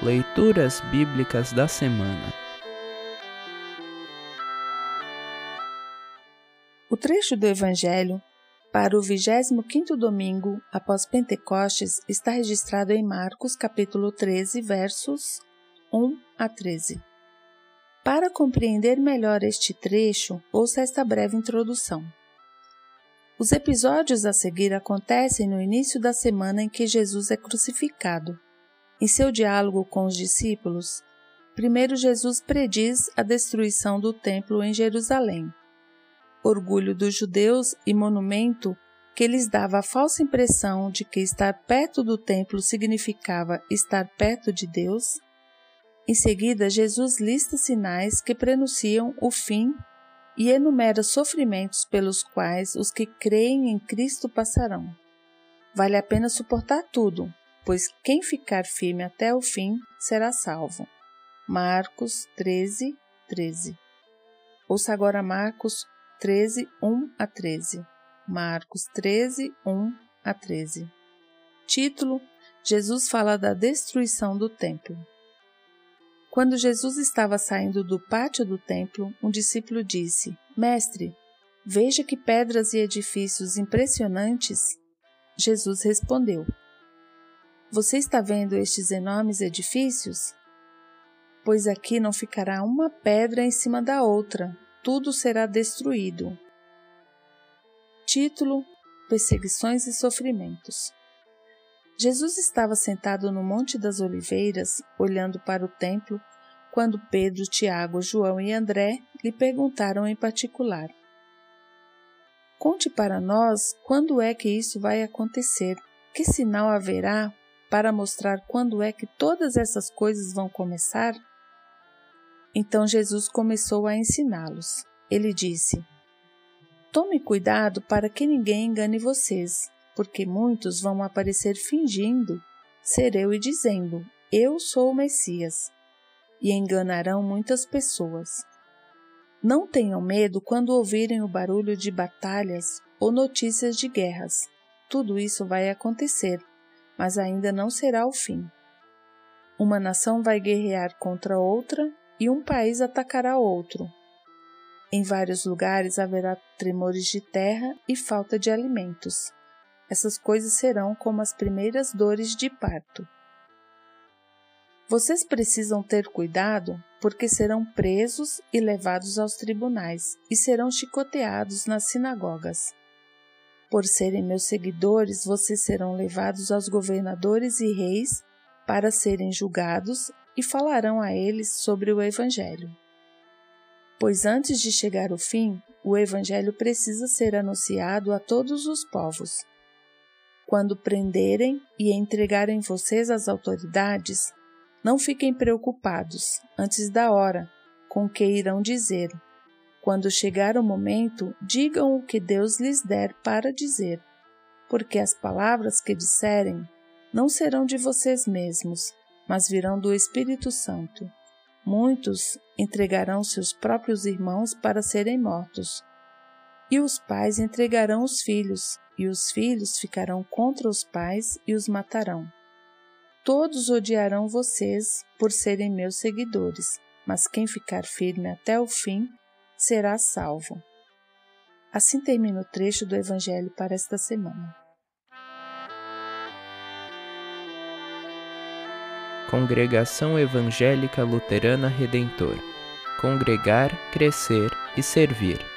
Leituras Bíblicas da Semana O trecho do Evangelho para o 25º domingo após Pentecostes está registrado em Marcos capítulo 13, versos 1 a 13. Para compreender melhor este trecho, ouça esta breve introdução. Os episódios a seguir acontecem no início da semana em que Jesus é crucificado. Em seu diálogo com os discípulos, primeiro Jesus prediz a destruição do templo em Jerusalém. Orgulho dos judeus e monumento que lhes dava a falsa impressão de que estar perto do templo significava estar perto de Deus. Em seguida, Jesus lista sinais que prenunciam o fim e enumera sofrimentos pelos quais os que creem em Cristo passarão. Vale a pena suportar tudo, pois quem ficar firme até o fim será salvo. Marcos 13, 13. Ouça agora Marcos 13, 1 a 13. Marcos 13, 1 a 13. Título: Jesus fala da destruição do templo. Quando Jesus estava saindo do pátio do templo, um discípulo disse: Mestre, veja que pedras e edifícios impressionantes. Jesus respondeu: você está vendo estes enormes edifícios? Pois aqui não ficará uma pedra em cima da outra, tudo será destruído. Título: Perseguições e Sofrimentos. Jesus estava sentado no Monte das Oliveiras, olhando para o templo, quando Pedro, Tiago, João e André lhe perguntaram em particular: Conte para nós quando é que isso vai acontecer, que sinal haverá para mostrar quando é que todas essas coisas vão começar? Então Jesus começou a ensiná-los. Ele disse: Tome cuidado para que ninguém engane vocês, porque muitos vão aparecer fingindo ser eu e dizendo: Eu sou o Messias, e enganarão muitas pessoas. Não tenham medo quando ouvirem o barulho de batalhas ou notícias de guerras. Tudo isso vai acontecer, mas ainda não será o fim. Uma nação vai guerrear contra outra e um país atacará outro. Em vários lugares haverá tremores de terra e falta de alimentos. Essas coisas serão como as primeiras dores de parto. Vocês precisam ter cuidado porque serão presos e levados aos tribunais e serão chicoteados nas sinagogas. Por serem meus seguidores, vocês serão levados aos governadores e reis para serem julgados e falarão a eles sobre o Evangelho. Pois antes de chegar o fim, o Evangelho precisa ser anunciado a todos os povos. Quando prenderem e entregarem vocês às autoridades, não fiquem preocupados antes da hora com o que irão dizer, quando chegar o momento, digam o que Deus lhes der para dizer, porque as palavras que disserem não serão de vocês mesmos, mas virão do Espírito Santo. Muitos entregarão seus próprios irmãos para serem mortos, e os pais entregarão os filhos, e os filhos ficarão contra os pais e os matarão. Todos odiarão vocês por serem meus seguidores, mas quem ficar firme até o fim será salvo. Assim termina o trecho do Evangelho para esta semana. Congregação Evangélica Luterana Redentor Congregar, Crescer e Servir.